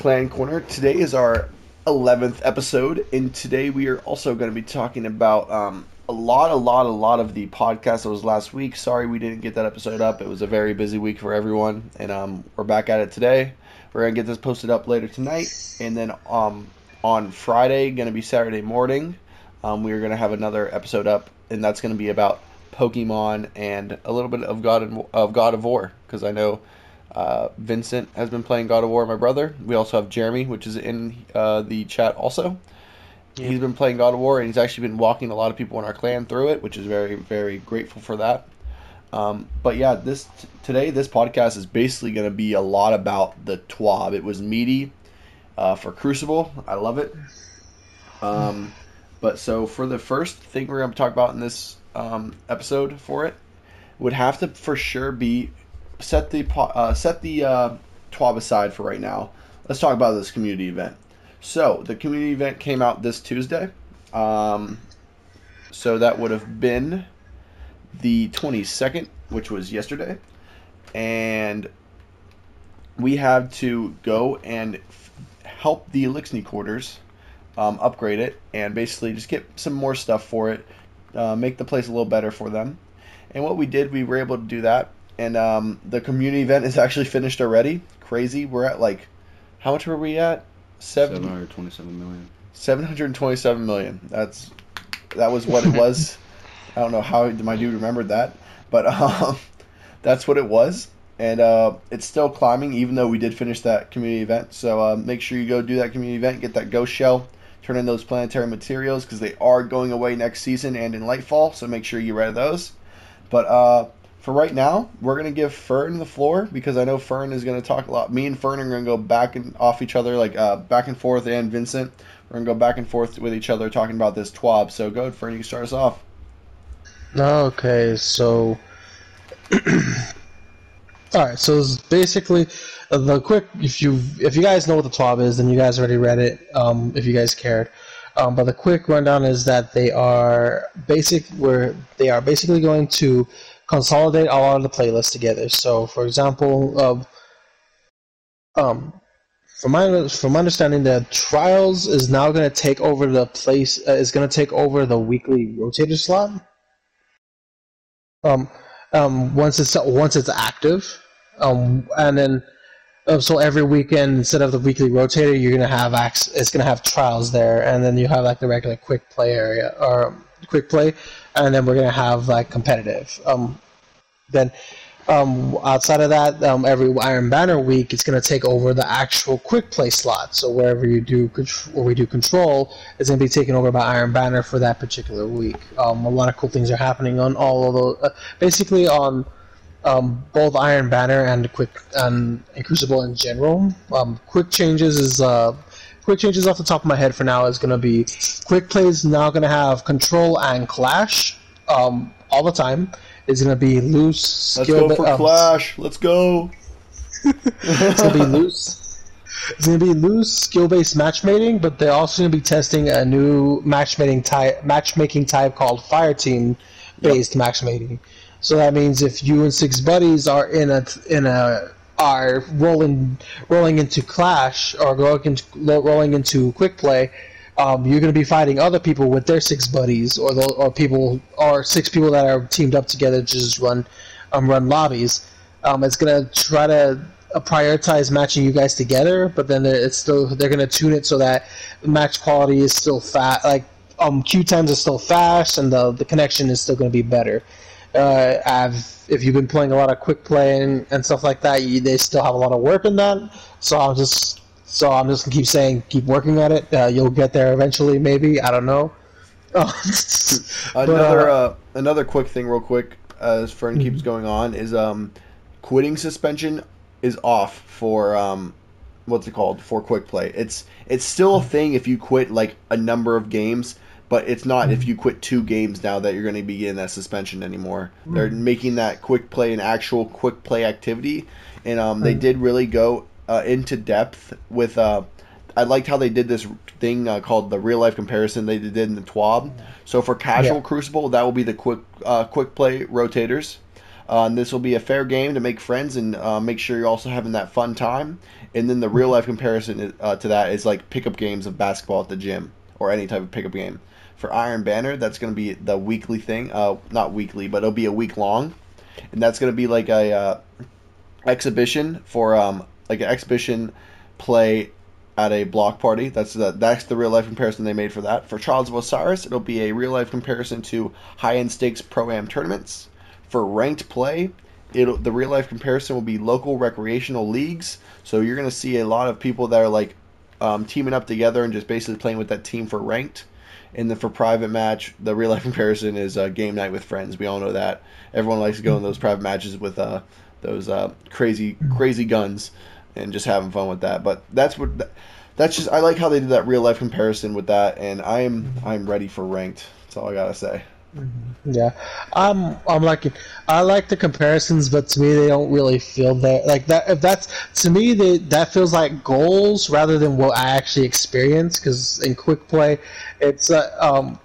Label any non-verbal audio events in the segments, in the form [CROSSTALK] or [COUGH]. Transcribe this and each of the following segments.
Clan Corner. Today is our 11th episode, and today we are also going to be talking about um, a lot, a lot, a lot of the podcast that was last week. Sorry we didn't get that episode up. It was a very busy week for everyone, and um, we're back at it today. We're going to get this posted up later tonight, and then um, on Friday, going to be Saturday morning, um, we are going to have another episode up, and that's going to be about Pokemon and a little bit of God and, of God of War, because I know uh, Vincent has been playing God of War, my brother. We also have Jeremy, which is in uh, the chat also. Yeah. He's been playing God of War, and he's actually been walking a lot of people in our clan through it, which is very, very grateful for that. Um, but yeah, this t- today this podcast is basically going to be a lot about the TWAB. It was meaty uh, for Crucible. I love it. Um, but so for the first thing we're going to talk about in this um, episode for it would have to for sure be set the uh, set the uh, TWAB aside for right now. Let's talk about this community event. So the community event came out this Tuesday. Um, so that would have been the 22nd, which was yesterday, and we had to go and f- help the Eliksni quarters um, upgrade it and basically just get some more stuff for it, uh, make the place a little better for them. And what we did, we were able to do that and um, the community event is actually finished already. Crazy. We're at like, how much were we at? Seven hundred twenty-seven million. Seven hundred twenty-seven million. That's that was what it [LAUGHS] was. I don't know how my dude remembered that, but [LAUGHS] um, that's what it was, and uh, it's still climbing even though we did finish that community event. So uh, make sure you go do that community event, get that ghost shell, turn in those planetary materials because they are going away next season and in Lightfall. So make sure you read those. But uh, for right now, we're gonna give Fern the floor because I know Fern is gonna talk a lot. Me and Fern are gonna go back and off each other, like uh, back and forth, and Vincent. We're gonna go back and forth with each other talking about this TWAB. So go ahead, Fern. You start us off. Okay, so. [CLEARS THROAT] All right, so basically uh, the quick. If you if you guys know what the TWAB is, then you guys already read it. Um, if you guys cared, um, but the quick rundown is that they are basic. Where they are basically going to consolidate all of the playlists together. So, for example, uh, um, from my from my understanding, the trials is now going to take over the place uh, is going to take over the weekly rotator slot. Um, um, once it's once it's active, um, and then uh, so every weekend instead of the weekly rotator, you're gonna have ac- it's gonna have trials there, and then you have like the regular quick play area or quick play, and then we're gonna have like competitive. Um, then um, outside of that, um, every Iron Banner week, it's going to take over the actual quick play slot. So wherever you do where we do control, it's going to be taken over by Iron Banner for that particular week. Um, a lot of cool things are happening on all of those, uh, basically on um, both Iron Banner and Quick and, and Crucible in general. Um, quick changes is uh, quick changes off the top of my head for now is going to be quick plays now going to have control and clash um, all the time is going to be loose. Let's go for um, Clash. Let's go. [LAUGHS] it's going to be loose. It's going to be loose skill-based matchmaking, but they're also going to be testing a new matchmaking type, matchmaking type called Fire Team-based yep. matchmaking. So that means if you and six buddies are in a in a are rolling rolling into Clash or rolling into, rolling into Quick Play, um, you're going to be fighting other people with their six buddies, or the, or people, or six people that are teamed up together to just run, um, run lobbies. Um, it's going to try to uh, prioritize matching you guys together, but then it's still they're going to tune it so that match quality is still fast, like um, queue times are still fast, and the the connection is still going to be better. Uh, if you've been playing a lot of quick play and, and stuff like that, you, they still have a lot of work in that. So I'll just so I'm just gonna keep saying, keep working at it. Uh, you'll get there eventually, maybe. I don't know. [LAUGHS] another uh, uh, another quick thing, real quick, as Fern mm-hmm. keeps going on, is um, quitting suspension is off for um, what's it called for quick play. It's it's still a thing if you quit like a number of games, but it's not if you quit two games now that you're going to be in that suspension anymore. Mm-hmm. They're making that quick play an actual quick play activity, and um, they mm. did really go uh, into depth with. Uh, I liked how they did this thing uh, called the real life comparison they did in the TWAB. So for casual yeah. Crucible, that will be the quick uh, quick play rotators. Uh, and this will be a fair game to make friends and uh, make sure you're also having that fun time. And then the real life comparison uh, to that is like pickup games of basketball at the gym or any type of pickup game. For Iron Banner, that's going to be the weekly thing. Uh, not weekly, but it'll be a week long, and that's going to be like a uh, exhibition for um, like an exhibition play at a block party. That's the that's the real life comparison they made for that. For Trials of Osiris, it'll be a real life comparison to high end stakes pro am tournaments. For ranked play, it'll the real life comparison will be local recreational leagues. So you're gonna see a lot of people that are like um, teaming up together and just basically playing with that team for ranked. And then for private match, the real life [LAUGHS] comparison is uh, game night with friends. We all know that everyone likes to go in those private matches with uh, those uh, crazy crazy guns and just having fun with that. But that's what that's just I like how they did that real life comparison with that, and I'm I'm ready for ranked. That's all I gotta say. Yeah, I'm I'm liking. I like the comparisons, but to me they don't really feel that like that. If that's to me, they, that feels like goals rather than what I actually experience. Because in quick play, it's uh, um,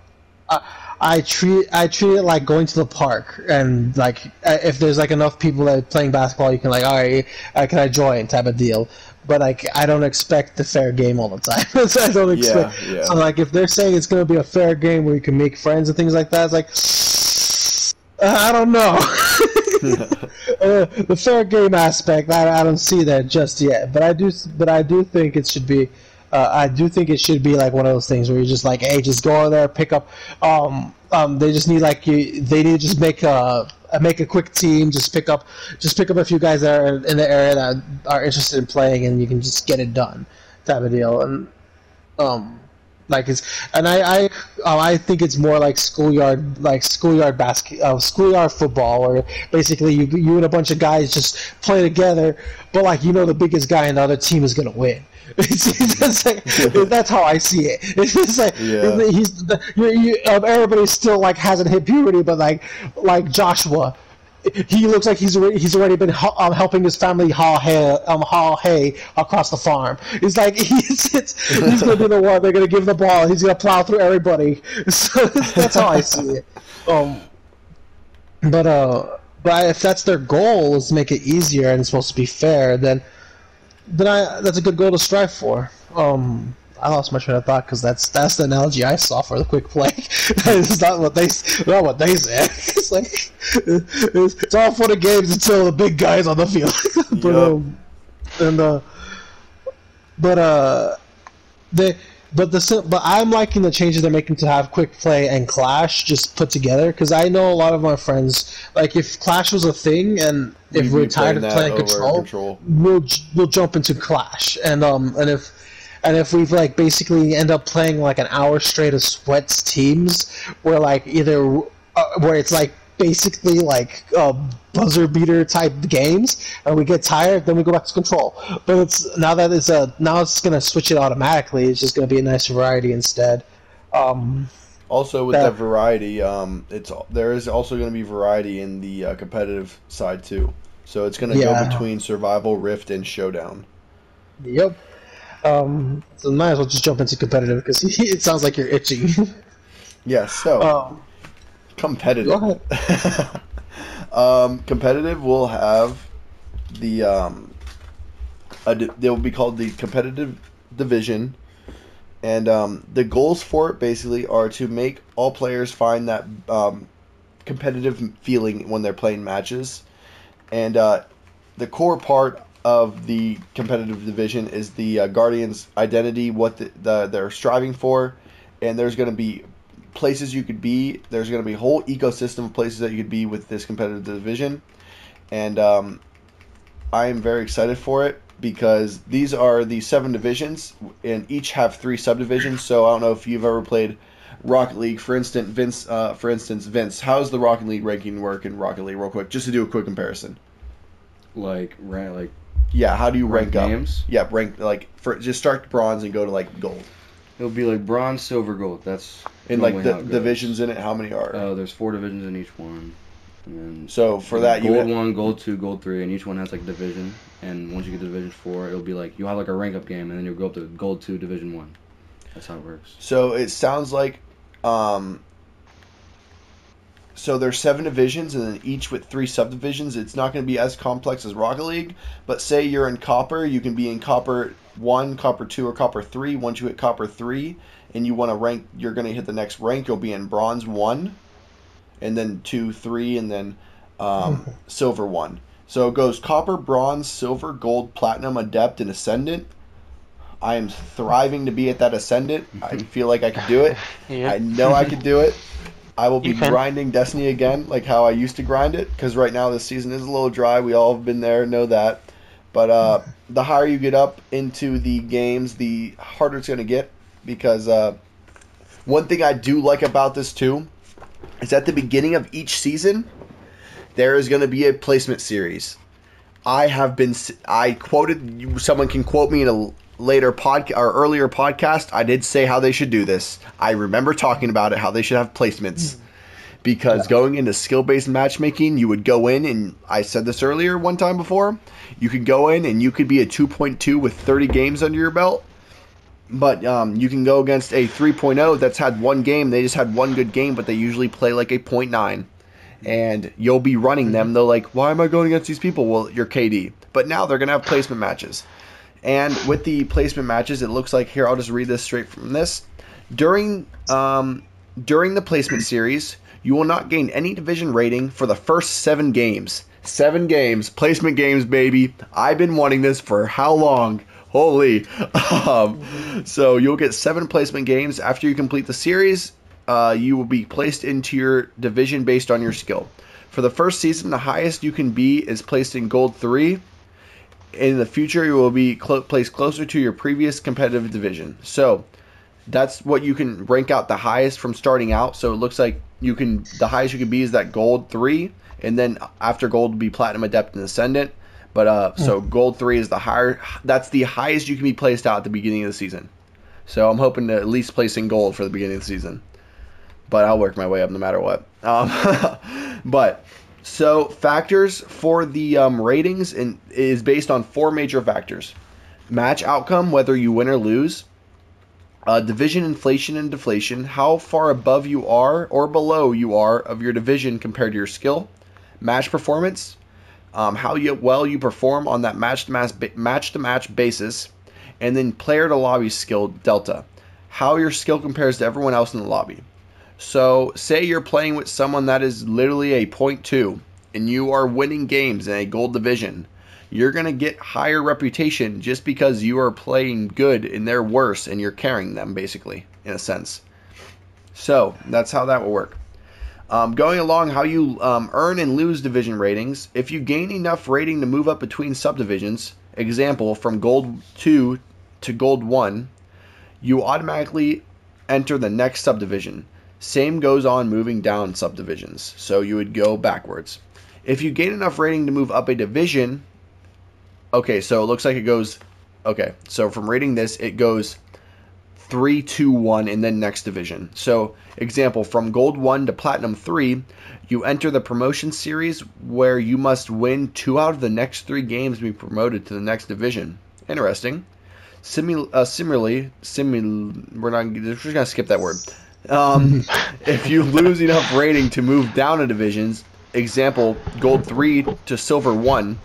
I, I treat I treat it like going to the park and like uh, if there's like enough people that are playing basketball, you can like all right, uh, can I join type of deal. But like I don't expect the fair game all the time. [LAUGHS] so I don't expect. Yeah, yeah. So like if they're saying it's going to be a fair game where you can make friends and things like that, it's like uh, [SIGHS] I don't know. [LAUGHS] [LAUGHS] uh, the fair game aspect, I, I don't see that just yet. But I do, but I do think it should be. Uh, I do think it should be like one of those things where you're just like, hey, just go over there, pick up. Um, um, they just need like you. They need to just make a make a quick team. Just pick up, just pick up a few guys that are in the area that are interested in playing, and you can just get it done, type of deal. And um, like it's and I I uh, I think it's more like schoolyard like schoolyard basket uh, schoolyard football where basically you you and a bunch of guys just play together, but like you know the biggest guy in the other team is gonna win. [LAUGHS] It's, like, that's how I see it. [LAUGHS] It's just like Yeah. he's the, you, you, um, everybody still like hasn't hit puberty, but like like Joshua, he looks like he's already, he's already been um, helping his family haul hay, um, haul hay across the farm. It's like [LAUGHS] he's it's, he's gonna be the one they're gonna give the ball. He's gonna plow through everybody. [LAUGHS] So that's how I see it. Um, but uh, but if that's their goal is to make it easier and it's supposed to be fair, then then I that's a good goal to strive for. Um, I lost my train of thought because that's that's the analogy I saw for the quick play. [LAUGHS] it's not what they not what they said. [LAUGHS] It's like it's, it's all for the games until the big guys on the field. [LAUGHS] but Yup. um, and uh, but uh, they but the but I'm liking the changes they're making to have quick play and Clash just put together because I know a lot of my friends like if Clash was a thing and if We'd we're tired of playing that playing over control, Control. we'll we'll jump into Clash, and um and if and if we've like basically end up playing like an hour straight of sweats teams, where like either uh, where it's like basically like uh, buzzer beater type games, and we get tired, then we go back to control. But it's now that it's a now it's gonna switch it automatically. It's just gonna be a nice variety instead. Um, Also, with That- that variety, um, it's there is also going to be variety in the uh, competitive side too. So it's going to Yeah. go between survival, rift, and showdown. yep. Um, so might as well just jump into competitive because [LAUGHS] it sounds like you're itching. [LAUGHS] Yeah. So um, competitive. go ahead. [LAUGHS] um, competitive will have the um, a di- they will be called the competitive division, and um, the goals for it basically are to make all players find that um, competitive feeling when they're playing matches, and uh, the core part of the competitive division is the uh, guardians' identity, what the, the, they're striving for, and there's going to be places you could be. There's going to be a whole ecosystem of places that you could be with this competitive division, and um, I am very excited for it because these are the seven divisions, and each have three subdivisions. So I don't know if you've ever played Rocket League, for instance, Vince. Uh, for instance, Vince, how's the Rocket League ranking work in Rocket League, real quick, just to do a quick comparison? Like right, like Yeah, how do you rank, rank up? Yeah, rank like for just start bronze and go to like gold. It'll be like bronze, silver, gold. That's And like the how it goes. divisions in it, how many are? Uh, there's four divisions in each one. And so for that, you gold one, gold two, gold three, and each one has like division. And once you get to division four, it'll be like you'll have like a rank up game, and then you'll go up to gold two, division one. That's how it works. So it sounds like um, so there's seven divisions, and then each with three subdivisions. It's not going to be as complex as Rocket League, but say you're in Copper, you can be in Copper one, Copper two, or Copper three. Once you hit Copper three, and you want to rank, you're going to hit the next rank. You'll be in Bronze one, and then two, three, and then um, Silver one. So it goes Copper, Bronze, Silver, Gold, Platinum, Adept, and Ascendant. I am thriving to be at that Ascendant. I feel like I could do it. [LAUGHS] Yeah. I know I could do it. I will be grinding Destiny again, like how I used to grind it. Because right now this season is a little dry. We all have been there, know that. But uh, the higher you get up into the games, the harder it's going to get. Because uh, one thing I do like about this too is at the beginning of each season, there is going to be a placement series. I have been. I quoted. Someone can quote me in a later podcast or earlier podcast. I did say how they should do this. I remember talking about it. How they should have placements. Because going into skill based matchmaking, you would go in and I said this earlier one time before. You could go in and you could be a 2.2 with 30 games under your belt. But um, you can go against a 3.0 that's had one game. They just had one good game, but they usually play like a 0.9 and you'll be running them. They're like, why am I going against these people? Well, you're KD. But now they're going to have placement matches. And with the placement matches, it looks like here, I'll just read this straight from this. During um, during the placement series, you will not gain any division rating for the first seven games. Seven games, placement games, baby. I've been wanting this for how long? Holy. [LAUGHS] Um, so you'll get seven placement games after you complete the series. Uh, you will be placed into your division based on your skill. For the first season, the highest you can be is placed in Gold 3. In the future, you will be clo- placed closer to your previous competitive division. So, that's what you can rank out the highest from starting out. So it looks like you can the highest you can be is that gold three, and then after gold be platinum, adept, and ascendant. But uh, so gold three is the higher. That's the highest you can be placed out at the beginning of the season. So I'm hoping to at least place in gold for the beginning of the season. But I'll work my way up no matter what. Um, [LAUGHS] but so factors for the um, ratings and is based on four major factors: match outcome, whether you win or lose. Uh, division inflation and deflation, how far above you are or below you are of your division compared to your skill, match performance, um, how you, well you perform on that match to match match to match basis, and then player to lobby skill delta, how your skill compares to everyone else in the lobby. So, say you're playing with someone that is literally a point two, and you are winning games in a gold division you're going to get higher reputation just because you are playing good and they're worse and you're carrying them basically in a sense. So that's how that will work. Um, going along how you um, earn and lose division ratings. If you gain enough rating to move up between subdivisions example from gold 2 to gold 1 you automatically enter the next subdivision same goes on moving down subdivisions so you would go backwards if you gain enough rating to move up a division Okay, so it looks like it goes. Okay, so from rating this, it goes three, two, one, and then next division. So, example, from gold one to platinum three, you enter the promotion series where you must win two out of the next three games to be promoted to the next division. Interesting. Uh, similarly, simul- we're not. We're just gonna skip that word. Um, [LAUGHS] if you lose enough rating to move down a divisions, example, gold three to silver one,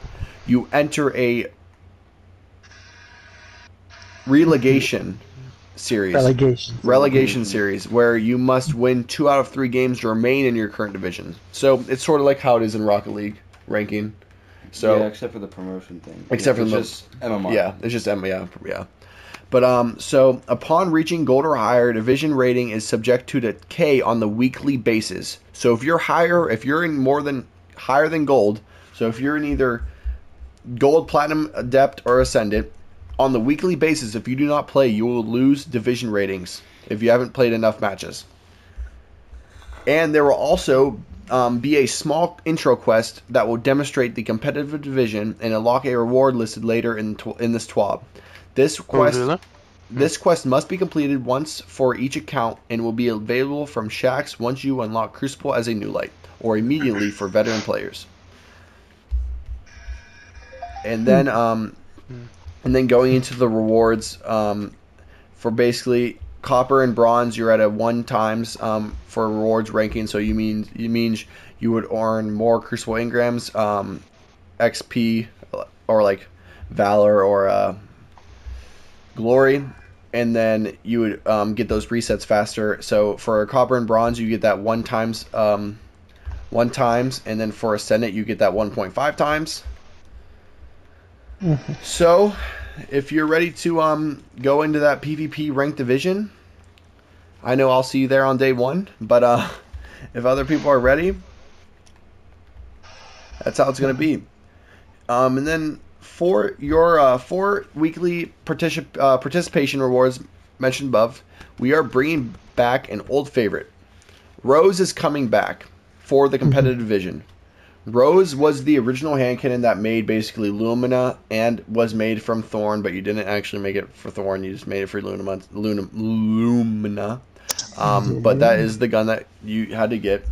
you enter a relegation series. Relegation. relegation series where you must win two out of three games to remain in your current division. So it's sort of like how it is in Rocket League ranking. So yeah, except for the promotion thing. Except for the- just MMR. yeah, it's just M. Yeah, yeah. But um, so upon reaching gold or higher, division rating is subject to decay on the weekly basis. So if you're higher, if you're in more than higher than gold, so if you're in either gold, platinum, adept, or ascendant, on the weekly basis, if you do not play, you will lose division ratings if you haven't played enough matches. And there will also um, be a small intro quest that will demonstrate the competitive division and unlock a reward listed later in tw- in this TWAB. This quest really? this quest must be completed once for each account and will be available from Shaxx once you unlock Crucible as a new light, or immediately for veteran players. And then, um, and then going into the rewards, um, for basically copper and bronze, you're at a one times um, for rewards ranking. So you mean you means you would earn more Crucible engrams, um, XP, or like valor or uh, glory, and then you would um, get those resets faster. So for copper and bronze, you get that one times, um, one times, and then for ascendant, you get that 1.5 times. So, if you're ready to um go into that PvP ranked division, I know I'll see you there on day one. But uh, [LAUGHS] if other people are ready, that's how it's gonna be. Um, and then for your uh, four weekly particip- uh, participation rewards mentioned above, we are bringing back an old favorite. Rose is coming back for the competitive division. Rose was the original hand cannon that made basically Lumina and was made from Thorn, but you didn't actually make it for Thorn. You just made it for Luna, Luna, Lumina. Um, but that is the gun that you had to get.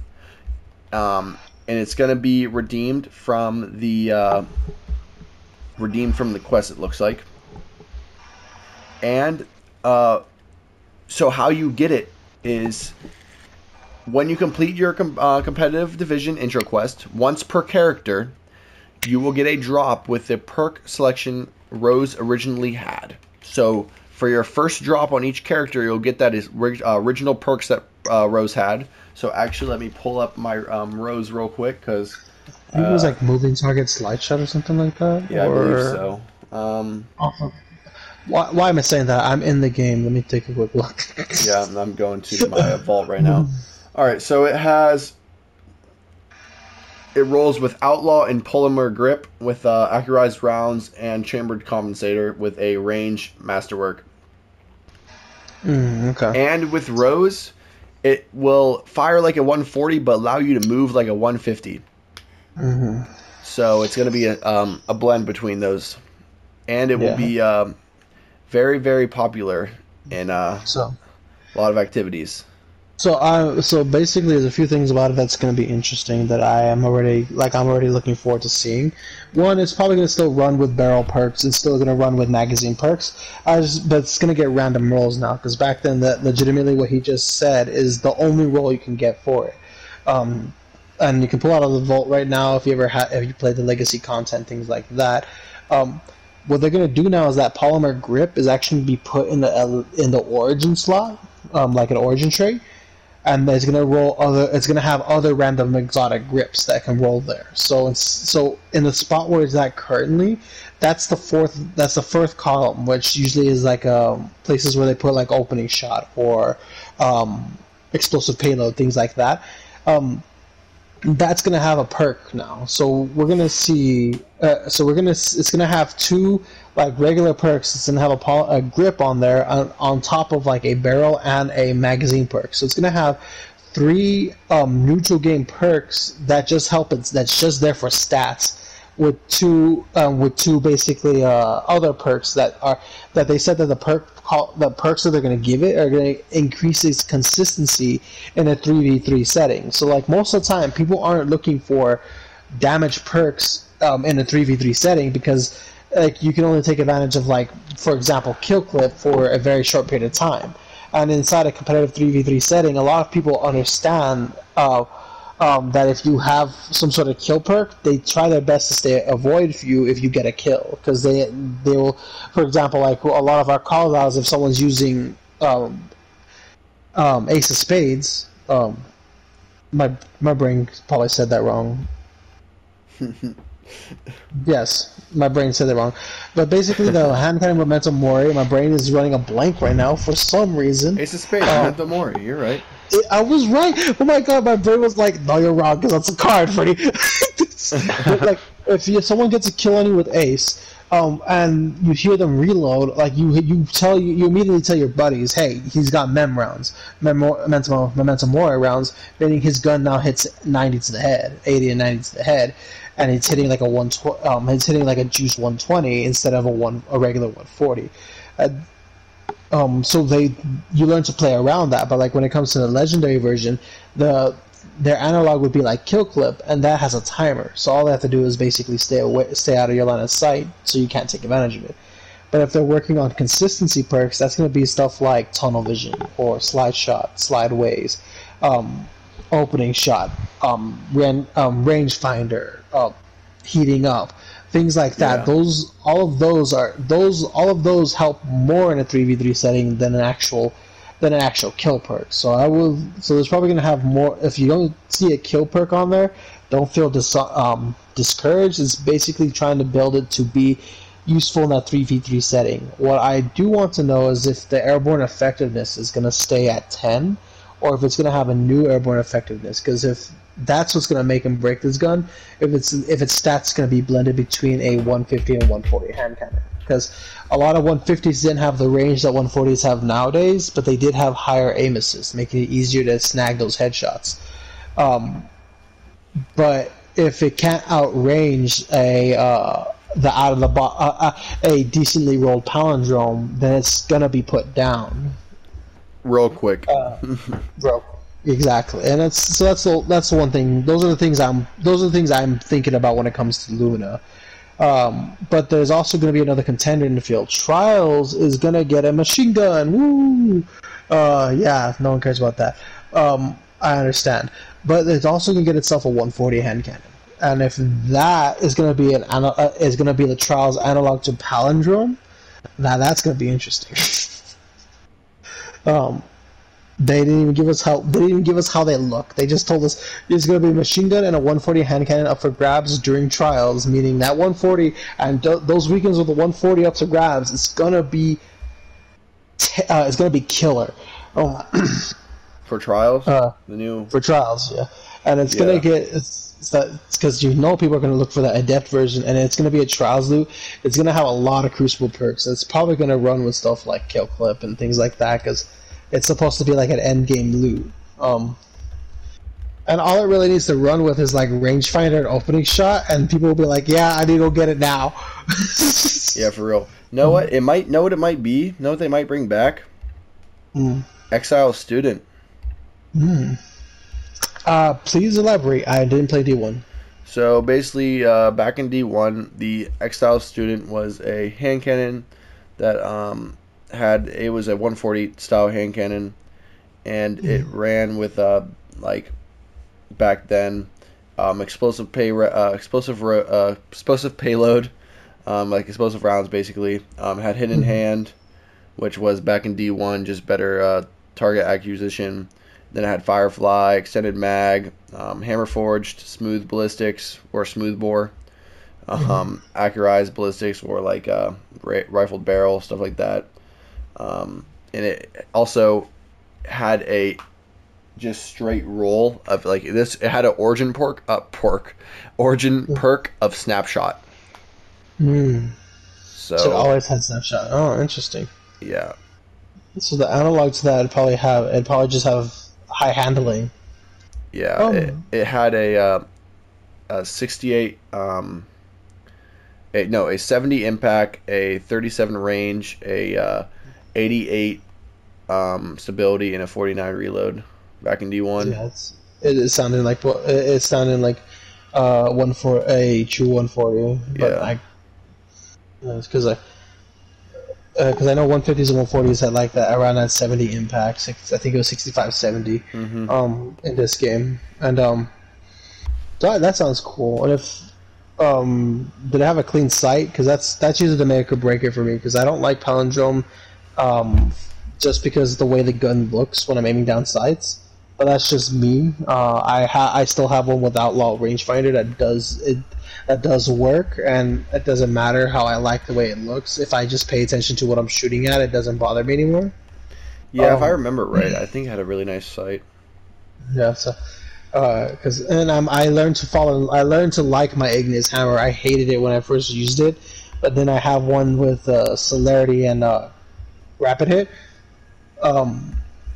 Um, and it's going to be redeemed from the uh, redeemed from the quest. It looks like. And uh, so how you get it is when you complete your com- uh, competitive division intro quest, once per character, you will get a drop with the perk selection Rose originally had. So for your first drop on each character, you'll get that is uh, original perks that uh, Rose had. So actually, let me pull up my um, Rose real quick because I think it was like moving target slide shot or something like that. yeah, or... I believe so. Um, Why, why am I saying that? I'm in the game. Let me take a quick look. [LAUGHS] yeah, I'm going to [LAUGHS] my uh, vault right now. All right, so it has it rolls with outlaw and polymer grip with uh, accurized rounds and chambered compensator with a range masterwork. Mm, okay. And with rose, it will fire like a 140 but allow you to move like a 150. Hmm So it's going to be a, um, a blend between those, and it will be um, very very popular in uh, So, a lot of activities. so I, so basically, there's a few things about it that's going to be interesting that I am already like I'm already looking forward to seeing. One, it's probably going to still run with barrel perks. It's still going to run with magazine perks. I just, but it's going to get random rolls now because back then, that legitimately what he just said is the only roll you can get for it. Um, and you can pull out of the vault right now if you ever had if you play the legacy content things like that. Um, what they're gonna do now is that polymer grip is actually gonna be put in the in the origin slot, um, like an origin tray, and it's gonna roll other. It's gonna have other random exotic grips that can roll there. So so in the spot where it's at currently, that's the fourth. That's the fourth column, which usually is like um, places where they put like opening shot or um, explosive payload, things like that. Um, that's gonna have a perk now. So we're gonna see. Uh, so we're gonna. It's gonna have two like regular perks. It's gonna have a, pol- a grip on there on, on top of like a barrel and a magazine perk. So it's gonna have three um, neutral game perks that just help it. That's just there for stats. With two, um, with two basically uh, other perks that are that they said that the perk call, the perks that they're going to give it are going to increase its consistency in a three v three setting. So like most of the time, people aren't looking for damage perks um, in a three v three setting because like you can only take advantage of like for example kill clip for a very short period of time. And inside a competitive three v three setting, a lot of people understand. Uh, um, that if you have some sort of kill perk, they try their best to stay avoid you if you get a kill because they they will, for example, like a lot of our call outs if someone's using um, um, Ace of Spades. Um, my my brain probably said that wrong. [LAUGHS] yes, my brain said that wrong. But basically, the [LAUGHS] hand cannon momentum mori, my brain is running a blank right now for some reason. Ace of Spades, Oh. Memento Mori. You're right. I was right. Oh my god, my brain was like, "No, you're wrong," because that's a card, Freddy. [LAUGHS] Like, if you, someone gets a kill on you with Ace, um, and you hear them reload, like you you tell you, you immediately tell your buddies, "Hey, he's got mem rounds, memo, momentum momentum mori rounds," meaning his gun now hits 90 to the head, 80 and 90 to the head, and it's hitting like a one um, it's hitting like a juice 120 instead of a one a regular 140. Uh, um, so they you learn to play around that. But like when it comes to the legendary version, the their analog would be like kill clip, and that has a timer. So all they have to do is basically stay away, stay out of your line of sight, so you can't take advantage of it. But if they're working on consistency perks, that's going to be stuff like tunnel vision or slide shot, slide ways, um, opening shot, um, ran, um, range finder, uh, heating up, things like that. Yeah. Those all of those are those all of those help more in a three v three setting than an actual than an actual kill perk. So I will. So there's probably going to have more. If you don't see a kill perk on there, don't feel dis- um, discouraged. It's basically trying to build it to be useful in that 3v3 setting. What I do want to know is if the airborne effectiveness is going to stay at 10 or if it's going to have a new airborne effectiveness because if that's what's going to make him break this gun if it's if its stats going to be blended between a 150 and 140 hand cannon because a lot of 150s didn't have the range that 140s have nowadays but they did have higher aim assist making it easier to snag those headshots um, but if it can't outrange a uh, the out of the bo- uh, uh, a decently rolled palindrome, then it's gonna be put down, Real quick. Uh, bro. Exactly, and that's so that's the that's the one thing. Those are the things I'm those are the things I'm thinking about when it comes to Luna. Um, but there's also going to be another contender in the field. Trials is going to get a machine gun. Woo! Uh, yeah, no one cares about that. Um, I understand, but it's also going to get itself a 140 hand cannon. And if that is going to be an uh, is going to be the Trials analog to Palindrome, now that's going to be interesting. [LAUGHS] um, they didn't even give us how they didn't even give us how they look. They just told us there's going to be a machine gun and a 140 hand cannon up for grabs during trials, meaning that 140 and th- those weekends with the 140 up for grabs, it's gonna be t- uh, it's gonna be killer. Oh, [CLEARS THROAT] For trials? uh, the new. for trials, yeah, and it's Yeah. gonna get it's because you know people are gonna look for the adept version, and it's gonna be a trials loot. It's gonna have a lot of crucible perks. It's probably gonna run with stuff like kill clip and things like that because it's supposed to be like an end game loot. Um, and all it really needs to run with is like rangefinder and opening shot, and people will be like, "Yeah, I need to go get it now." [LAUGHS] Yeah, for real. Know what? It might. Know what it might be. Know what they might bring back? Mm. Exile's student. Mm. Uh, please elaborate. I didn't play D one. So basically, uh, back in D1, the Exile's student was a hand cannon that um, had it was a 140 style hand cannon, and it ran with uh, like back then um, explosive pay uh, explosive ro- uh, explosive payload, um, like explosive rounds basically. Um, had hidden hand, which was back in D1 just better uh, target acquisition. Then it had Firefly, Extended Mag, um, Hammer Forged, Smooth Ballistics, or Smooth Bore, um, Accurized Ballistics, or like uh, ri- Rifled Barrel, stuff like that. Um, and it also had a just straight roll of like this. It had an origin perk, uh, pork, origin perk of Snapshot. Mm. So, So it always had snapshot. Oh, interesting. yeah, So the analog to that would probably have it'd probably just have high handling. yeah. Oh. It, it had a uh, a 68 um, a, no a 70 impact, a 37 range, a uh, 88 um, stability, and a 49 reload. Back in D1. Yeah, it's, it is sounding like what it- it's sounding like uh one for a true 140, but Yeah. I because I because I know 150s and 140s had like that around that 70 impact. Six, I think it was 65, 70 hmm um in this game, and um that that sounds cool. And if um did it have a clean sight? Because that's that's usually the make or break it for me. Because I don't like palindrome, um, just because the way the gun looks when I'm aiming down sights. But that's just me. Uh, I ha- I still have one with outlaw rangefinder that does it that does work, and it doesn't matter how I like the way it looks. If I just pay attention to what I'm shooting at, it doesn't bother me anymore. Yeah, if I Um, remember right, I think it had a really nice sight. Yeah, so because and um, I learned to follow. I learned to like my Igneous hammer. I hated it when I first used it, but then I have one with uh, celerity and uh, rapid hit. Um,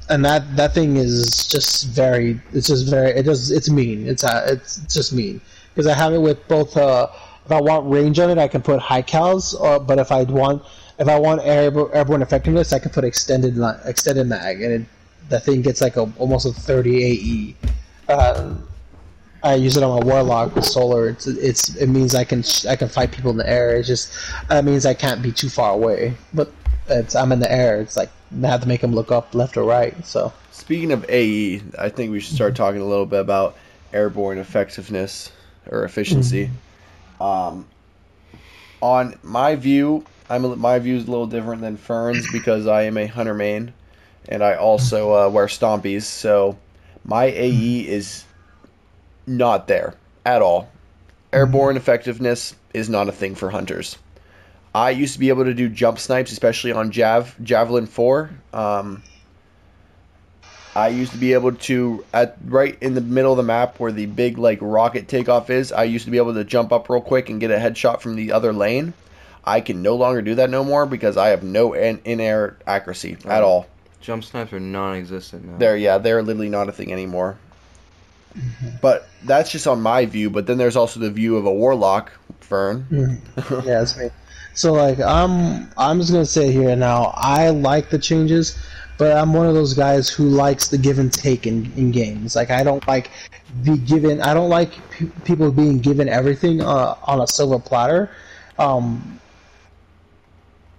and that that thing is just very. It's just very. It does. It's mean. It's uh, it's just mean because I have it with both. Uh, if I want range on it, I can put high cals. Or, but if I want if I want airborne, airborne effectiveness, I can put extended extended mag, and it, that thing gets like a almost a 30 AE. Um, I use it on my warlock with solar. It's it's it means I can I can fight people in the air. It's just that means I can't be too far away. But it's I'm in the air. It's like I have to make them look up left or right. So Speaking of AE, I think we should start mm-hmm. talking a little bit about airborne effectiveness or efficiency. Mm-hmm. Um, on my view, I'm a, my view is a little different than Fern's [LAUGHS] because I am a hunter main, and I also mm-hmm. uh, wear stompies. So my AE is not there at all. Airborne effectiveness is not a thing for hunters. I used to be able to do jump snipes, especially on Jav Javelin Four. Um, I used to be able to at right in the middle of the map where the big like rocket takeoff is. I used to be able to jump up real quick and get a headshot from the other lane. I can no longer do that no more because I have no in, in air accuracy at all. Jump snipes are non-existent now. There, yeah, they're literally not a thing anymore. But that's just on my view. But then there's also the view of a warlock, Fern. yeah, that's me. So like I'm I'm just gonna say here now. I like the changes, but I'm one of those guys who likes the give and take in, in games. Like I don't like be given. I don't like pe- people being given everything uh, on a silver platter. Um,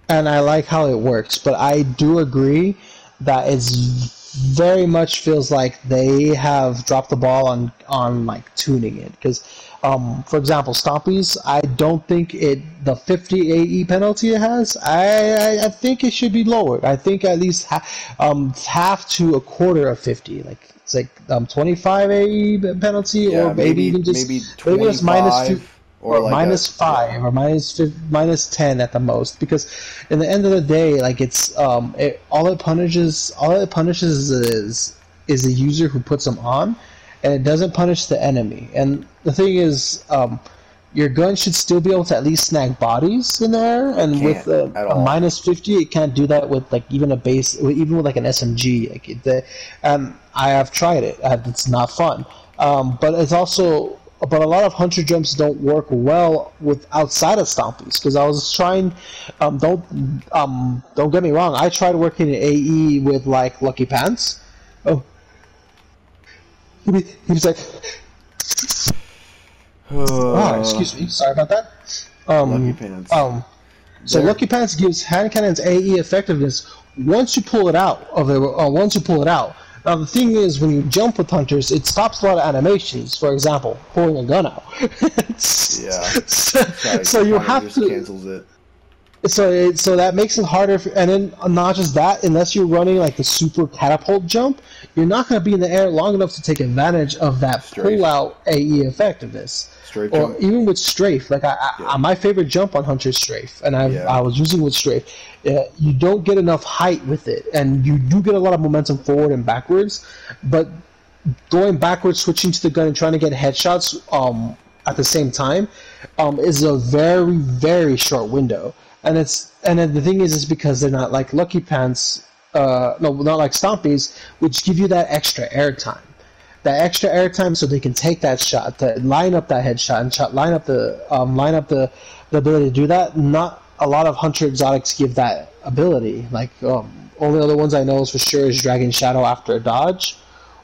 and I like how it works, but I do agree that it's very much feels like they have dropped the ball on on like tuning it because um, for example stompies i don't think it the 50 ae penalty it has i i, I think it should be lowered i think at least ha- um, half to a quarter of 50 like it's like um, 25 ae penalty Yeah, or maybe, even just maybe maybe it's minus two 25 or, like minus a- five or minus minus ten at the most because in the end of the day like it's um it, all it punishes all it punishes is is the user who puts them on and it doesn't punish the enemy and the thing is um your gun should still be able to at least snag bodies in there and with a, a minus 50 it can't do that with like even a base even with like an smg like it, the, um, i have tried it it's not fun um, but it's also but a lot of hunter jumps don't work well with outside of stompies because I was trying. Um, don't um, don't get me wrong. I tried working in AE with like Lucky Pants. Oh, he he was like, oh, excuse me, sorry about that. Um, Lucky Pants. Um, so There- Lucky Pants gives hand cannons AE effectiveness once you pull it out of it. Uh, once you pull it out. Now the thing is, when you jump with hunters, it stops a lot of animations. For example, pulling a gun out. [LAUGHS] Yeah. so, so you have just to. cancels it. So it, so that makes it harder. For, and then not just that, unless you're running like the super catapult jump, you're not going to be in the air long enough to take advantage of that Strafe. pull out AE effectiveness. Strafe Or jump. even with strafe, like I, I, Yeah. my favorite jump on Hunter is strafe, and I Yeah. I was using with strafe. Uh, you don't get enough height with it, and you do get a lot of momentum forward and backwards, but going backwards, switching to the gun, and trying to get headshots um, at the same time um, is a very very short window. And it's and the thing is, is because they're not like Lucky Pants, uh, no, not like Stompies, which give you that extra airtime that extra airtime so they can take that shot, to line up that headshot, and shot, line up the um, line up the, the ability to do that. Not a lot of hunter exotics give that ability. Like um, only other ones I know is for sure is Dragon Shadow after a dodge,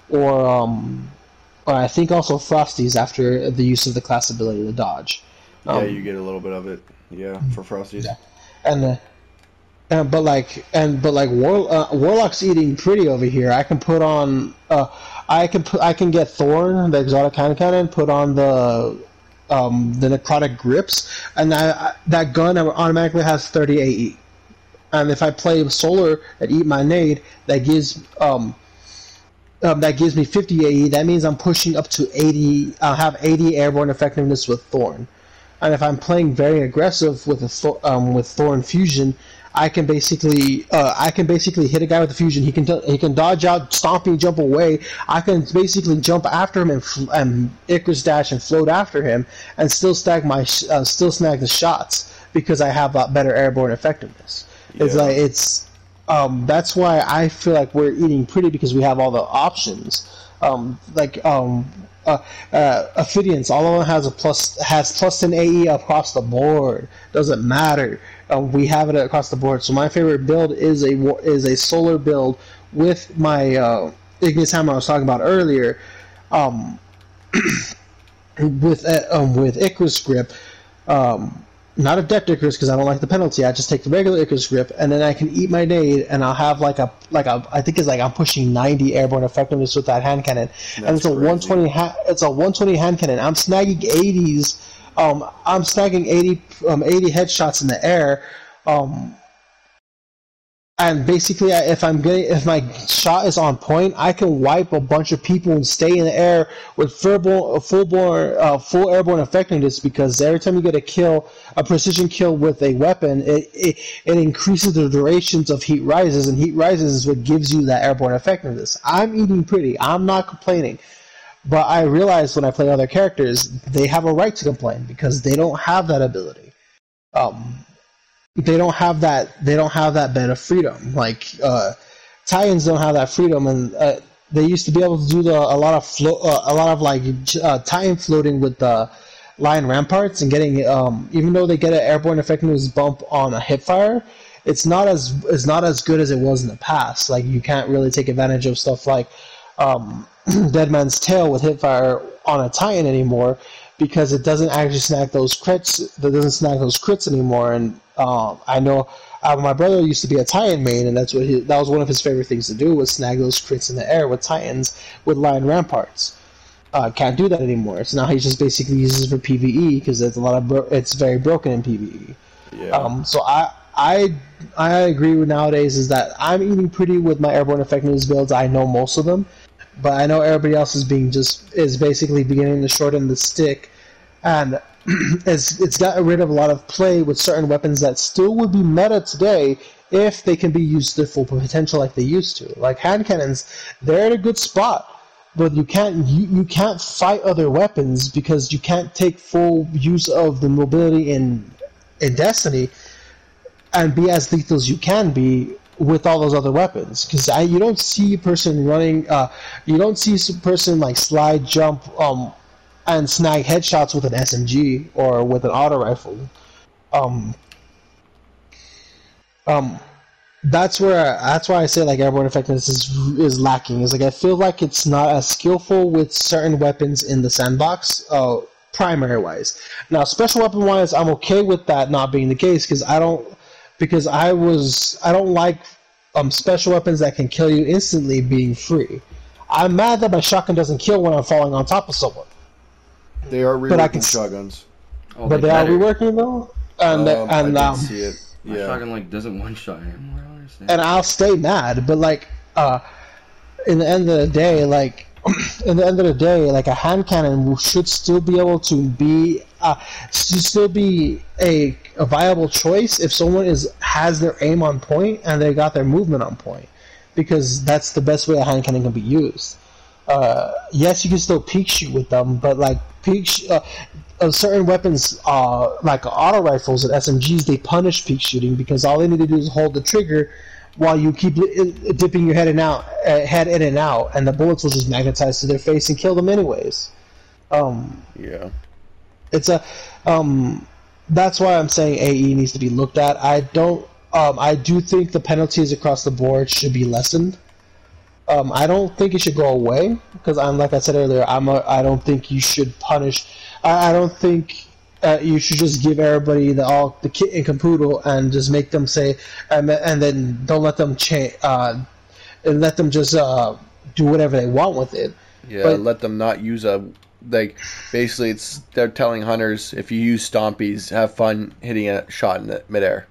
or um, or I think also Frosties after the use of the class ability, to dodge. Yeah, Um, you get a little bit of it. Yeah, for Frosties. Yeah. and uh, and but like and but like War, uh, Warlock's eating pretty over here. I can put on uh, I can put I can get Thorn, the exotic cannon cannon, put on the um, the necrotic grips, and I, I, that gun automatically has 30 AE. And if I play solar and eat my nade, that gives um, um, that gives me 50 AE. That means I'm pushing up to 80. I'll have 80 airborne effectiveness with Thorn. And if I'm playing very aggressive with a Thor, um, with Thorn fusion, I can basically uh, I can basically hit a guy with the fusion. He can do- he can dodge out, stomping, jump away. I can basically jump after him and fl- and Icarus dash and float after him, and still snag my sh- uh, still snag the shots because I have that better airborne effectiveness. It's like it's um, that's why I feel like we're eating pretty because we have all the options. Um, like um, uh, uh, Ophidians, all of them has a plus has plus an AE across the board. Doesn't matter. Um, we have it across the board. So my favorite build is a is a solar build with my uh, Igneous hammer I was talking about earlier. Um, [CLEARS THROAT] with uh, um, with Icarus grip, um, not a decked Icarus because I don't like the penalty. I just take the regular Icarus grip, and then I can eat my nade, and I'll have like a like a I think it's like I'm pushing 90 airborne effectiveness with that hand cannon, and That's it's a crazy. 120 ha- it's a 120 hand cannon. I'm snagging 80s. Um, I'm snagging 80 um, 80 headshots in the air. Um, and basically, if I'm getting, if my shot is on point, I can wipe a bunch of people and stay in the air with full full uh, full airborne effectiveness. Because every time you get a kill, a precision kill with a weapon, it, it it increases the durations of heat rises, and heat rises is what gives you that airborne effectiveness. I'm eating pretty. I'm not complaining. But I realize when I play other characters, they have a right to complain because they don't have that ability. Um, they don't have that they don't have that bit of freedom. Like uh Titans don't have that freedom and uh, they used to be able to do the, a lot of flo- uh, a lot of like uh, Titan floating with the lion ramparts and getting um even though they get an airborne effectiveness bump on a hip fire it's not as it's not as good as it was in the past. Like you can't really take advantage of stuff like um [CLEARS THROAT] Dead Man's Tale with hipfire on a Titan anymore because it doesn't actually snag those crits. That doesn't snag those crits anymore. And um, I know uh, my brother used to be a Titan main, and that's what he, that was one of his favorite things to do was snag those crits in the air with Titans with Lion Ramparts. Uh, can't do that anymore. So now he just basically uses it for PVE because it's a lot of bro- it's very broken in PVE. Yeah. Um, so I I I agree with nowadays is that I'm eating pretty with my airborne effectiveness builds. I know most of them, but I know everybody else is being just is basically beginning to shorten the stick, and [CLEARS THROAT] it's it's gotten rid of a lot of play with certain weapons that still would be meta today if they can be used to full potential like they used to. Like hand cannons, they're at a good spot, but you can't you, you can't fight other weapons because you can't take full use of the mobility in in Destiny and be as lethal as you can be with all those other weapons because you don't see a person running uh, you don't see a person like slide jump um, and snag headshots with an SMG or with an auto rifle um, um, that's where that's why I say like airborne effectiveness is is lacking. Is like I feel like it's not as skillful with certain weapons in the sandbox, uh, primary wise. Now, special weapon wise, I'm okay with that not being the case because I don't because I was I don't like um special weapons that can kill you instantly being free. I'm mad that my shotgun doesn't kill when I'm falling on top of someone, they are but I reworking can shotguns. Oh, but they are reworking though, and Um, I and did um, see it. My shotgun like doesn't one shot anymore. I and I'll stay mad. But like, uh, in the end of the day, like, [CLEARS THROAT] in the end of the day, like a hand cannon should still be able to be, uh, should still be a, a viable choice if someone is has their aim on point and they got their movement on point, because that's the best way a hand cannon can be used. Uh, yes, you can still peek shoot with them, but like peek, sh- uh, uh, certain weapons, uh, like auto rifles and SMGs, they punish peek shooting because all they need to do is hold the trigger while you keep dipping your head in out, uh, head in and out, and the bullets will just magnetize to their face and kill them anyways. Um, Yeah. it's a, um, that's why I'm saying AE needs to be looked at. I don't, um, I do think the penalties across the board should be lessened. Um, I don't think it should go away because I'm like I said earlier. I'm a, I don't think you should punish. I, I don't think uh, you should just give everybody the all the kit and caboodle and just make them say and, and then don't let them change uh, and let them just uh, do whatever they want with it. Yeah. But- let them not use a like. Basically, it's they're telling hunters if you use stompies, have fun hitting a shot in the midair.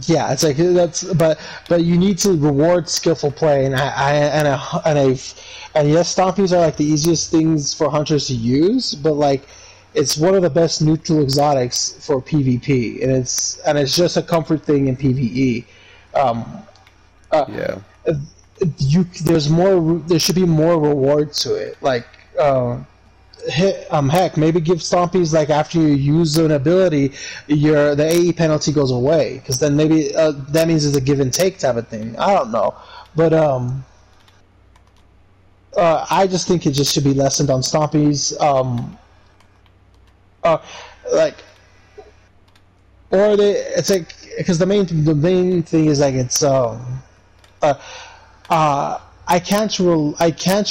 Yeah, it's like that's but but you need to reward skillful play and I, I and a and a and yes, stompies are like the easiest things for hunters to use, but like it's one of the best neutral exotics for PvP, and it's and it's just a comfort thing in PvE. Um, uh, Yeah. you there's more there should be more reward to it like uh hit, um heck maybe give stompies like after you use an ability your the AE penalty goes away because then maybe uh, that means it's a give and take type of thing. I don't know. But um uh, I just think it just should be lessened on stompies um uh like or they it's like because the main the main thing is like it's um uh, uh, I can't rel- I can't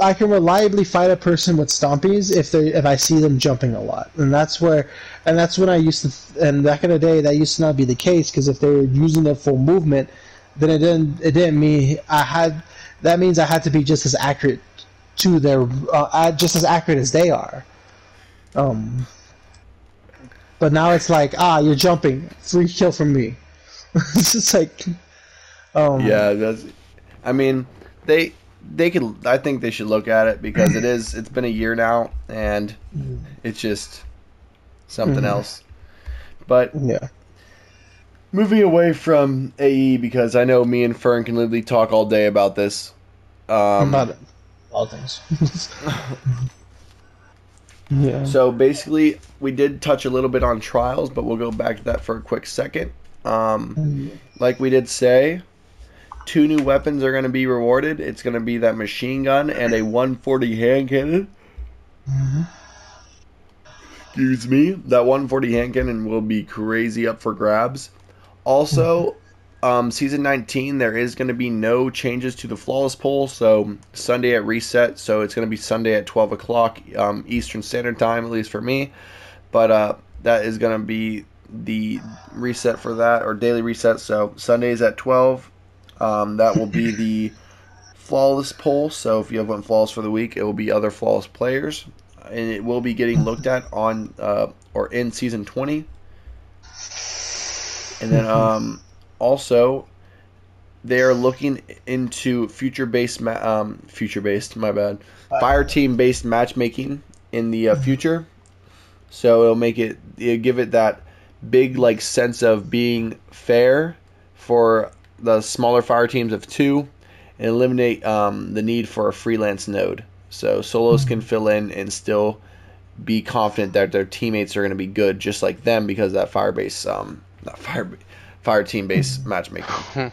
I can reliably fight a person with stompies if they if I see them jumping a lot, and that's where, and that's when I used to. And back in the day, that used to not be the case because if they were using their full movement, then it didn't it didn't mean I had. That means I had to be just as accurate to their uh, just as accurate as they are. Um. But now it's like ah, you're jumping, free kill from me. [LAUGHS] it's just like. Um, Yeah, that's. I mean, they they could. I think they should look at it because it [CLEARS THROAT] is. It's been a year now, and it's just something Mhm. else. But Yeah. moving away from AE because I know me and Fern can literally talk all day about this. Um, About all things. [LAUGHS] yeah. So basically, we did touch a little bit on trials, but we'll go back to that for a quick second. Um, like we did say, two new weapons are going to be rewarded. It's going to be that machine gun and a 140 hand cannon. Excuse me. That 140 hand cannon will be crazy up for grabs. Also, um, season 19, there is going to be no changes to the flawless poll. So Sunday at reset. So it's going to be Sunday at 12 o'clock um, Eastern Standard Time, at least for me. But uh, that is going to be the reset for that or daily reset. So Sundays at 12. Um, that will be the flawless poll. So if you have one flawless for the week, it will be other flawless players, and it will be getting looked at on uh, or in season 20. And then um, also, they are looking into future based ma- um, future based my bad fire team based matchmaking in the uh, future. So it'll make it it'll give it that big like sense of being fair for the smaller fire teams of two, and eliminate um, the need for a freelance node. So solos can fill in and still be confident that their teammates are going to be good, just like them, because of that fire base, um, not fire, fire team base matchmaking. [LAUGHS]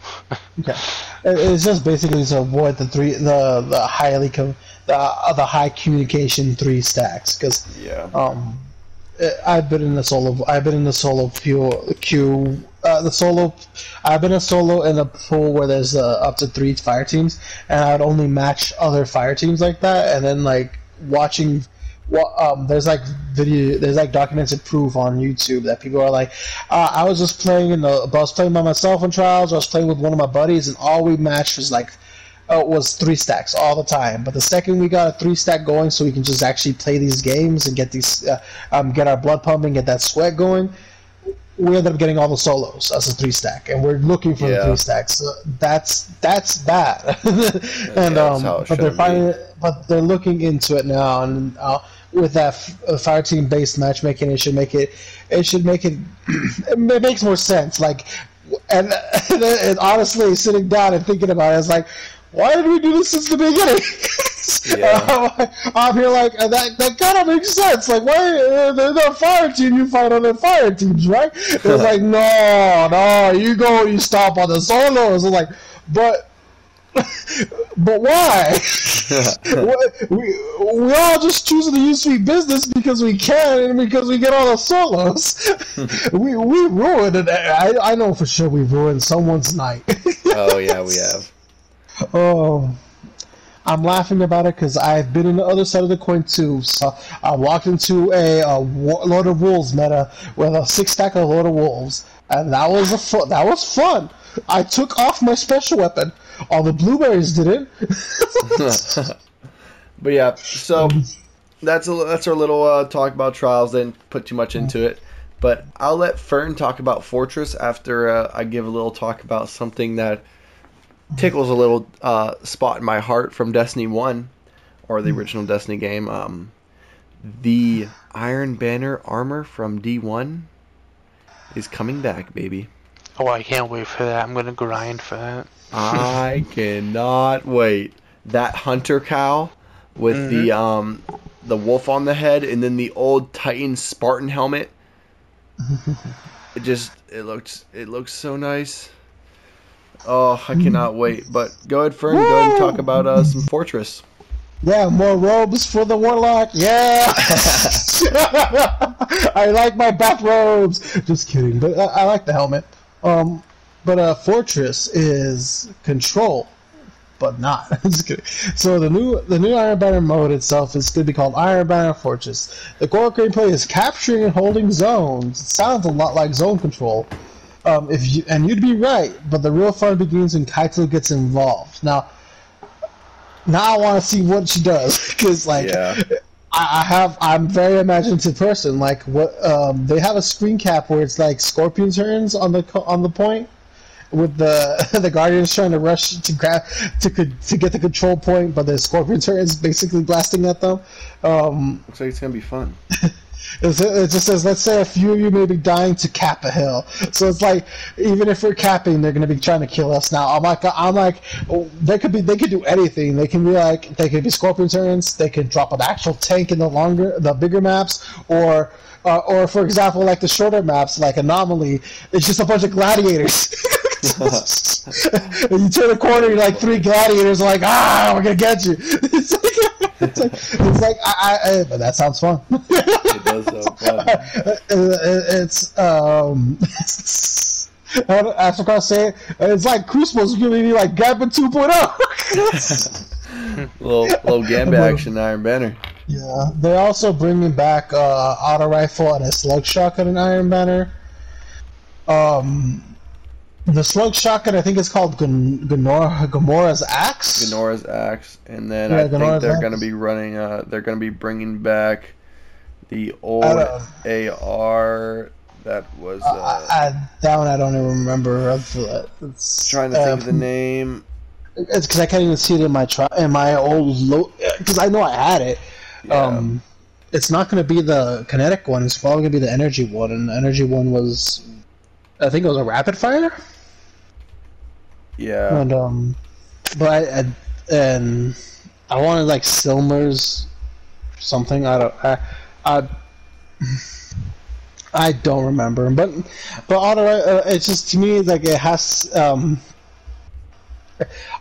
It- It's just basically to avoid the three, the the highly com- the uh, the high communication three stacks because Yeah. um, I've been in the solo. I've been in the solo queue. queue uh, the solo. I've been a solo in a pool where there's uh, up to three fire teams, and I'd only match other fire teams like that, and then like watching. Um, there's like video, there's like documented proof on YouTube that people are like, uh, I was just playing in the, I was playing by myself in trials. I was playing with one of my buddies, and all we matched was like uh, was three stacks all the time. But the second we got a three stack going, so we can just actually play these games and get these, uh, um, get our blood pumping, get that sweat going, we ended up getting all the solos as a three stack, and we're looking for the three stacks. So that's that's bad. [LAUGHS] and that's um, but they're finding, but they're looking into it now, and uh, with that f- uh, fire team based matchmaking, it should make it, it should make it, [CLEARS THROAT] it makes more sense. Like, and, [LAUGHS] and honestly, sitting down and thinking about it, it's like, why did we do this since the beginning? [LAUGHS] Yeah. [LAUGHS] I'm here like that. That kind of makes sense. Like, why uh, they're, they're fire team? You fight on the fire teams, right? It's like, [LAUGHS] no, no. You go, you stop on the solos. I'm like, but, [LAUGHS] but why? We we all just choosing to use sweet business because we can and because we get all the solos. we we ruined it. I I know for sure we ruined someone's night. oh yeah, we have. Oh, I'm laughing about it because I've been on the other side of the coin too. So I walked into a, a Wa- Lord of Wolves meta with a six stack of Lord of Wolves, and that was a fu- that was fun. I took off my special weapon. All the blueberries didn't. [LAUGHS] But yeah, so that's a, that's our little uh, talk about trials. Didn't put too much into it, but I'll let Fern talk about Fortress after uh, I give a little talk about something that tickles a little uh, spot in my heart from Destiny One, or the original Destiny game. Um, the Iron Banner armor from D One is coming back, baby. Oh, I can't wait for that. I'm gonna grind for that. I [LAUGHS] cannot wait. That hunter cow with the um the wolf on the head and then the old Titan Spartan helmet. [LAUGHS] it just it looks it looks so nice. Oh, I cannot wait. But go ahead, Fern. Go ahead and talk about uh, some Fortress. Yeah, more robes for the warlock. Yeah, [LAUGHS] [LAUGHS] I like my bathrobes. Just kidding, but I, I like the helmet. Um, but uh, fortress is control. but not. [LAUGHS] Just kidding. So the new the new Iron Banner mode itself is going to be called Iron Banner Fortress. The core gameplay is capturing and holding zones. It sounds a lot like zone control. Um, if you and you'd be right, but the real fun begins when Kaito gets involved. Now, now I want to see what she does [LAUGHS] because like Yeah. I I have I'm very imaginative person. Like what um, they have a screen cap where it's like scorpion turns on the on the point with the [LAUGHS] the guardians trying to rush to grab to co- to get the control point, but the scorpion turns basically blasting at them. Um, Looks like it's gonna be fun. [LAUGHS] it just says, let's say a few of you may be dying to cap a hill. So it's like, even if we're capping, they're going to be trying to kill us now. I'm like, I'm like, they could be, they could do anything. They can be like, they could be scorpion turns. They could drop an actual tank in the longer, the bigger maps, or, uh, or for example, like the shorter maps, like Anomaly, it's just a bunch of gladiators. [LAUGHS] and you turn a corner, you're like three gladiators, like ah, we're gonna get you. [LAUGHS] It's like, it's like, it's like I, I, I, but that sounds fun. [LAUGHS] [LAUGHS] It does sound fun. it's um as [LAUGHS] I say it, it's like Crucible's gonna be like Gambit 2.0. [LAUGHS] little little gambit action, Iron Banner. yeah, they're also bringing back uh, auto rifle and a slug shotgun in Iron Banner. Um, the slug shotgun, I think it's called Gon- Gonor- Gamora's axe. Gunnora's axe, and then Yeah, I think they're gonna be running. Uh, they're gonna be bringing back the old AR that was. Uh, Uh, I, I, that one I don't even remember. It's, trying to think of the um, name. It's because I can't even see it in my tri- in my old. Because I know I had it. Yeah. Um, it's not going to be the kinetic one. It's probably going to be the energy one, and the energy one was, I think it was a rapid fire. yeah. And um, but I, I and I wanted like Silmer's something. I don't. I, I, I don't remember. But but auto. Uh, it's just to me like it has. Um,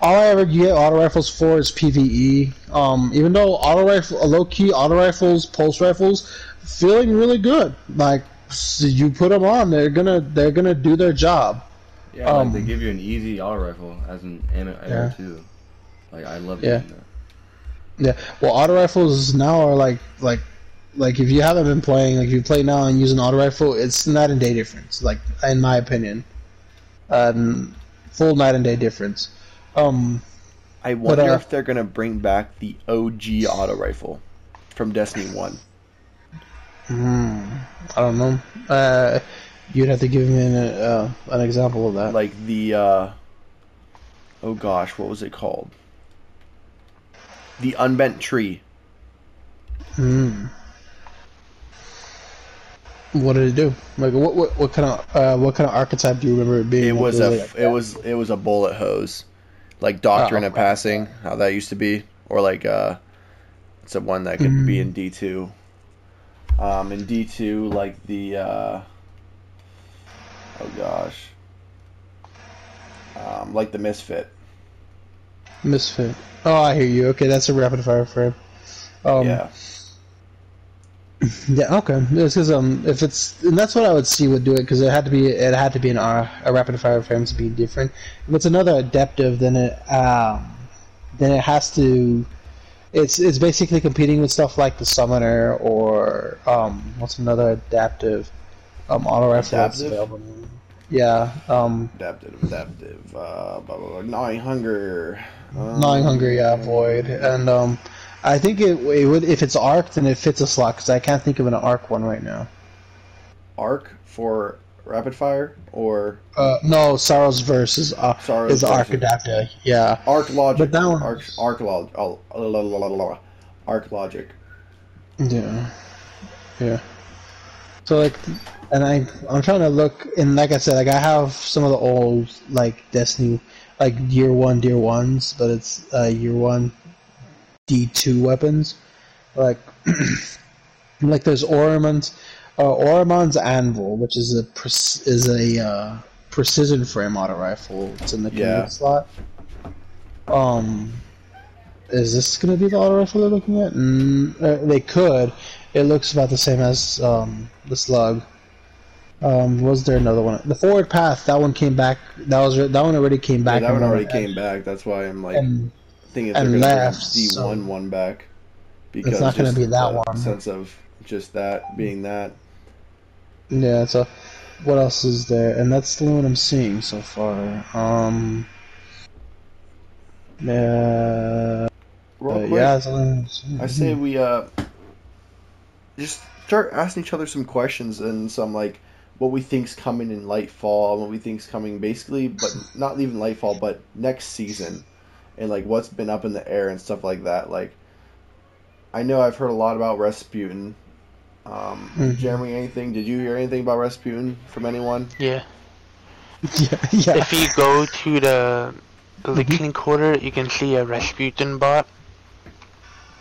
all I ever get auto rifles for is PVE. Um, even though auto rifle, low key auto rifles, pulse rifles, feeling really good. Like so you put them on, they're gonna they're gonna do their job. Yeah, like they Um, give you an easy auto rifle as an ammo Yeah. too. Like I love Yeah. Yeah, well, auto rifles now are like like like if you haven't been playing, like if you play now and use an auto rifle, it's night and day difference. Like in my opinion, um, full night and day difference. Um, I wonder uh, if they're gonna bring back the OG auto rifle from Destiny One. hmm, I don't know. Uh, you'd have to give me an uh, an example of that. Like the. Uh, oh gosh, what was it called? The unbent tree. Hmm. What did it do? Like what what, what kind of uh, what kind of archetype do you remember it being? It was a like it was it was a bullet hose, like doctrine Oh, of okay. passing, how that used to be, or like uh, it's a one that could be Mm. in D two. Um, in D two, like the uh, oh gosh, um, like the misfit. misfit. Oh, I hear you. Okay, that's a rapid fire frame. Um, yeah, Yeah, okay. It's because um, if it's and that's what I would see would do it because it had to be it had to be an R, a rapid fire frame to be different. If it's another adaptive, then it um, then it has to. It's it's basically competing with stuff like the summoner or um, what's another adaptive um auto rifle available. Yeah, um, adaptive, adaptive. Uh, blah, blah, blah. gnawing hunger. Um, gnawing hunger, yeah, void, and um, I think it, it would if it's arc, then it fits a slot because I can't think of an arc one right now. Arc for rapid fire or Uh, no, Sorrow's verse is uh, Sorrow's is arc adapter. Yeah, arc logic. But that one- arc arc log. Oh, la, la, la, la, la. arc logic. yeah, yeah. So like, and I I'm trying to look and like I said, like I have some of the old like Destiny, like year one, year ones, but it's uh, year one D two weapons, like [CLEARS THROAT] like there's Ormon's uh, Ormon's Anvil, which is a pre- is a uh, precision frame auto rifle. It's in the Yeah. slot. Um, is this going to be the auto rifle they're looking at? Mm, uh, they could. It looks about the same as um, the slug. Um, was there another one? The forward path. That one came back. That was that one already came Yeah, back. that one already came back. That's why I'm like And thinking and they're left, D so- one one back. Because it's not gonna be that the one. Sense of just that being that. yeah. So, what else is there? And that's the one I'm seeing so far. Um. Real uh, quick, yeah. That's the one I'm seeing. I say we uh just start asking each other some questions and some like what we think's coming in Lightfall, what we think's coming basically, but not even Lightfall, but next season, and like what's been up in the air and stuff like that. Like, I know I've heard a lot about Rasputin. Um, Mhm. Jeremy, anything? Did you hear anything about Rasputin from anyone? Yeah. [LAUGHS] yeah. Yeah. If you go to the Licking Quarter, you can see a Rasputin bot.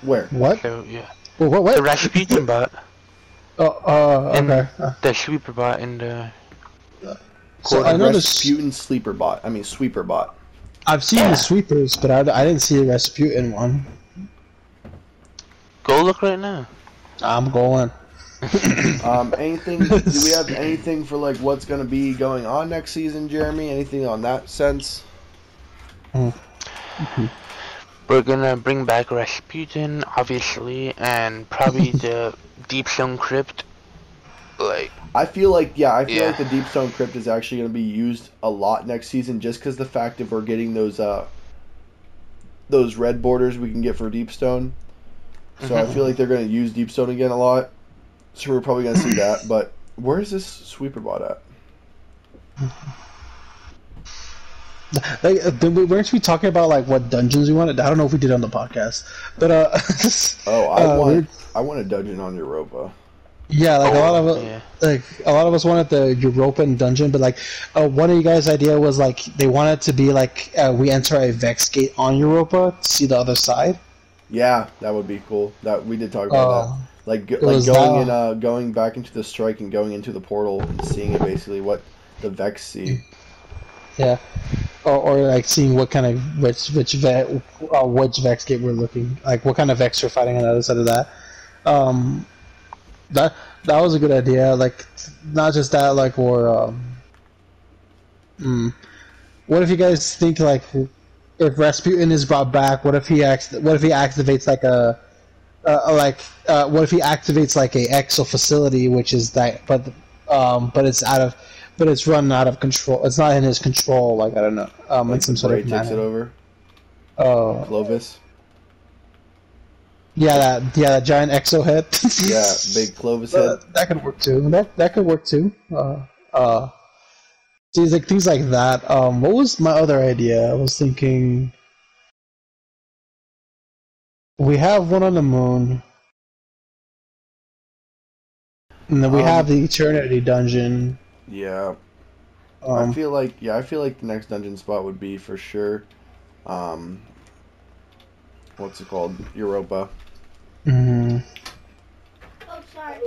Where? What? So yeah, What? What? the what? Rasputin bot, [LAUGHS] Oh, uh, And- okay. Uh, the sweeper bot in the. So I know the s- Rasputin sleeper bot. I mean sweeper bot. I've seen Yeah. the sweepers, but I, I didn't see the Rasputin one. Go look right now. I'm going. [COUGHS] Um, anything? do we [LAUGHS] have anything for like what's gonna be going on next season, Jeremy? Anything on that sense? We're gonna bring back Rasputin, obviously, and probably [LAUGHS] the Deep Stone Crypt. Like, I feel like yeah, I feel Yeah. like the Deep Stone Crypt is actually going to be used a lot next season, just because the fact that we're getting those uh those red borders we can get for Deep Stone. So I Mhm. feel like they're going to use Deep Stone again a lot. So we're probably going to see that. But where is this sweeper bot at? Like, uh, then we- weren't we talking about like what dungeons we wanted? I don't know if we did on the podcast, but uh, [LAUGHS] Oh, I uh, want we're- I want a dungeon on Europa. Yeah, like a lot of Oh, uh, yeah. like a lot of us wanted the European dungeon, but like uh, one of you guys' idea was like they wanted to be like uh, we enter a Vex gate on Europa to see the other side. Yeah, that would be cool. That we did talk about Uh, that. Like go, like going that- in uh going back into the strike and going into the portal and seeing it basically what the Vex see. Yeah, or, or like seeing what kind of which which ve- uh, which Vex gate we're looking like, what kind of Vex we're fighting on the other side of that. Um, that that was a good idea. Like, not just that, like, or um, hmm, what if you guys think like if Rasputin is brought back, what if he acts? What if he activates like a uh, like uh, what if he activates like a exo facility, which is that, but um, but it's out of, but it's run out of control. It's not in his control. Like I don't know. Um, Like in some sort of takes it over. Oh, Clovis. Yeah, that yeah, that giant exo head. [LAUGHS] Yeah, big Clovis head. that, that could work too. That that could work too. Uh, uh, see, like things like that. Um, what was my other idea? I was thinking we have one on the moon, and then we Um, have the Eternity Dungeon. Yeah. I Um, feel like yeah, I feel like the next dungeon spot would be for sure um what's it called? Europa. Mhm. Oh, sorry.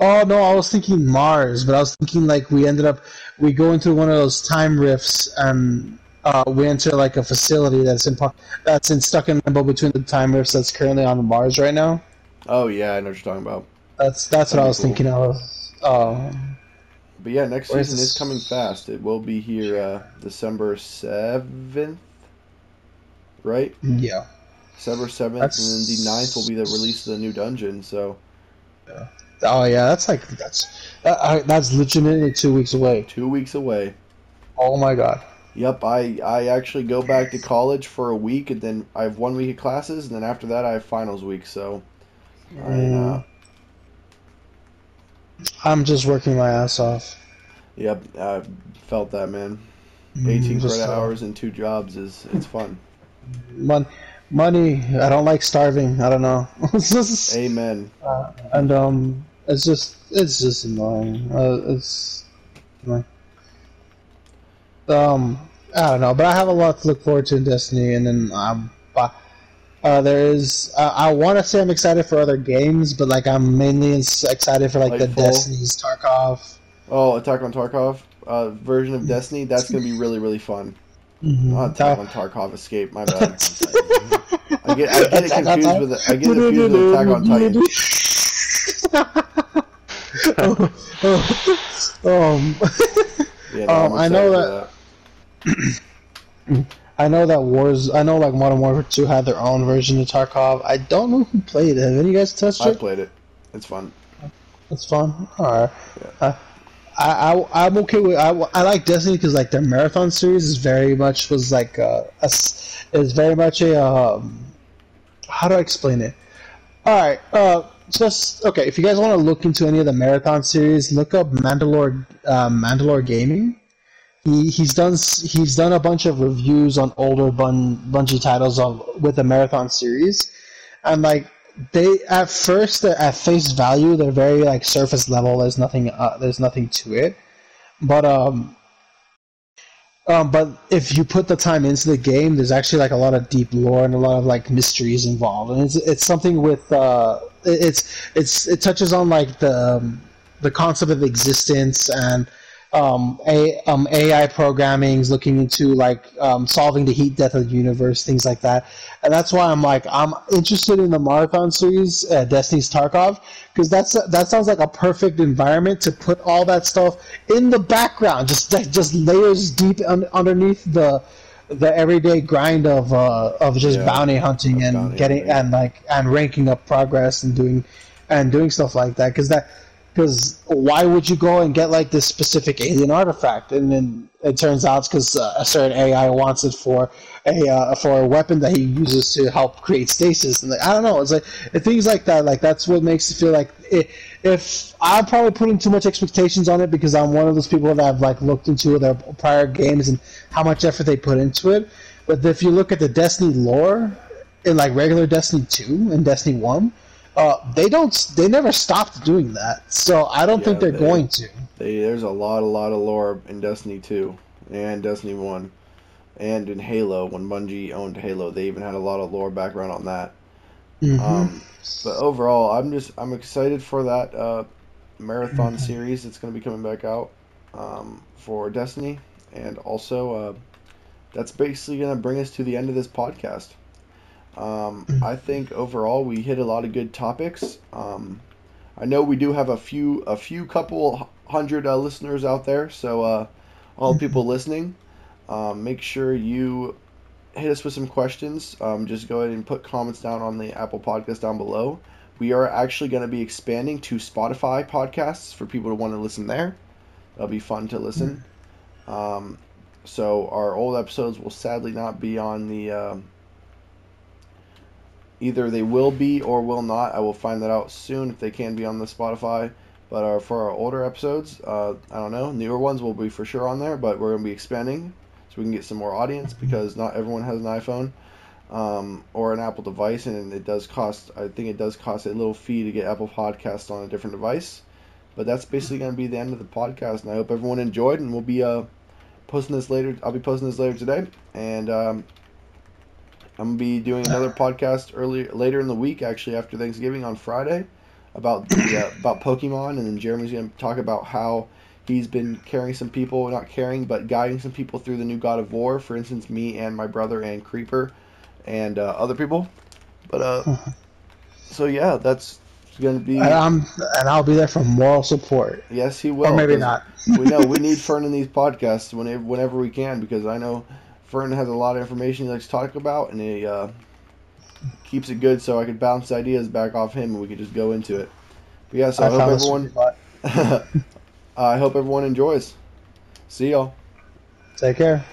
Oh no, I was thinking Mars, but I was thinking like we ended up we go into one of those time rifts and uh, we enter like a facility that's in that's in stuck in limbo between the time rifts that's currently on Mars right now. Oh yeah, I know what you're talking about. That's that's what That'd I was cool. thinking of. Um, But yeah, next season is coming fast. It will be here uh December seventh. Right? yeah. December seventh and then the 9th will be the release of the new dungeon, so Oh yeah, that's like that's that, I, that's legitimately two weeks away. two weeks away. Oh my god. Yep, I I actually go back to college for a week and then I have one week of classes and then after that I have finals week, so I uh, Mm. I'm just working my ass off. Yep, I felt that man. Mm, 18 just, credit hours and two jobs is it's fun. Mon- money. I don't like starving. I don't know. [LAUGHS] Just- Amen. Uh, and um, it's just it's just annoying. Uh, it's annoying. um, I don't know, but I have a lot to look forward to in Destiny, and then um, uh, there is uh, I want to say I'm excited for other games, but like I'm mainly excited for like the. Destiny's Tarkov. Oh, Attack on Tarkov uh, version of Destiny. That's gonna be really really fun. Mhm. Not Attack on Tarkov Escape. My bad. [LAUGHS] I get I get it confused Titan. with I get it confused with Attack on Titan. [LAUGHS] [LAUGHS] um, Yeah, Um, I'm know excited for [CLEARS THROAT] I know that Wars. I know like Modern Warfare 2 had their own version of Tarkov. I don't know who played it. Have any of you guys touched I it? I played it. It's fun. It's fun. All right. Uh, I, I I'm okay with. I, I like Destiny because like their marathon series is very much was like uh, a s- is very much a um, how do I explain it? All right. Uh, just okay. If you guys want to look into any of the marathon series, look up Mandalore uh, Mandalore Gaming. He, he's done he's done a bunch of reviews on older Bun, Bungie titles of with the marathon series, and like they at first they're at face value they're very like surface level. There's nothing uh, there's nothing to it, but um. Um, but if you put the time into the game, there's actually like a lot of deep lore and a lot of like mysteries involved, and it's it's something with uh, it's it's it touches on like the um, the concept of existence and um, a, um, AI programming is looking into like um, solving the heat death of the universe, things like that. And that's why I'm like I'm interested in the marathon series, uh, Destiny's Tarkov, because that's that sounds like a perfect environment to put all that stuff in the background, just just layers deep un- underneath the the everyday grind of uh, of just Yeah, bounty hunting and bounty getting hunting. and like and ranking up progress and doing and doing stuff like that because that because why would you go and get like this specific alien artifact? And then it turns out it's because uh, a certain AI wants it for a uh, for a weapon that he uses to help create stasis. And like, I don't know. It's like things like that like that's what makes it feel like if I'm probably putting too much expectations on it because I'm one of those people that have like looked into their prior games and how much effort they put into it. But if you look at the Destiny lore in like regular Destiny 2 and Destiny 1 uh, they don't. They never stopped doing that. So I don't think they're they- going to. They, there's a lot, a lot of lore in Destiny 2 and Destiny 1 and in Halo. When Bungie owned Halo, they even had a lot of lore background on that. Mhm. Um, but overall, I'm just I'm excited for that uh, marathon series that's going to be coming back out um, for Destiny, and also uh, that's basically going to bring us to the end of this podcast. Um, I think overall we hit a lot of good topics. Um, I know we do have a few a few couple hundred uh, listeners out there, so uh, all [LAUGHS] people listening, um, make sure you hit us with some questions. Um, just go ahead and put comments down on the Apple Podcast down below. We are actually going to be expanding to Spotify podcasts for people to want to listen there. That'll be fun to listen. Um, so our old episodes will sadly not be on the. Either they will be or will not. I will find that out soon if they can be on the Spotify. But uh, for our older episodes, uh, I don't know. Newer ones will be for sure on there, but we're going to be expanding so we can get some more audience because not everyone has an iPhone um, or an Apple device, and it does cost. I think it does cost a little fee to get Apple Podcasts on a different device. But that's basically going to be the end of the podcast, and I hope everyone enjoyed. And we'll be uh, posting this later. I'll be posting this later today, and um, I'm gonna be doing another podcast early later in the week, actually after Thanksgiving on Friday, about the uh, [COUGHS] about Pokemon, and then Jeremy's gonna talk about how he's been carrying some people, not carrying, but guiding some people through the new God of War. For instance, me and my brother and Creeper, and uh, other people. But uh, [LAUGHS] so yeah, that's gonna be. and I'm and I'll be there for moral support, Yes, he will. or maybe not. we know we need [LAUGHS] Fern in these podcasts whenever whenever we can because I know Fern has a lot of information he likes to talk about and he uh, keeps it good so I could bounce ideas back off him and we could just go into it. But yeah, so I, I hope everyone [LAUGHS] I hope everyone enjoys. See y'all. Take care.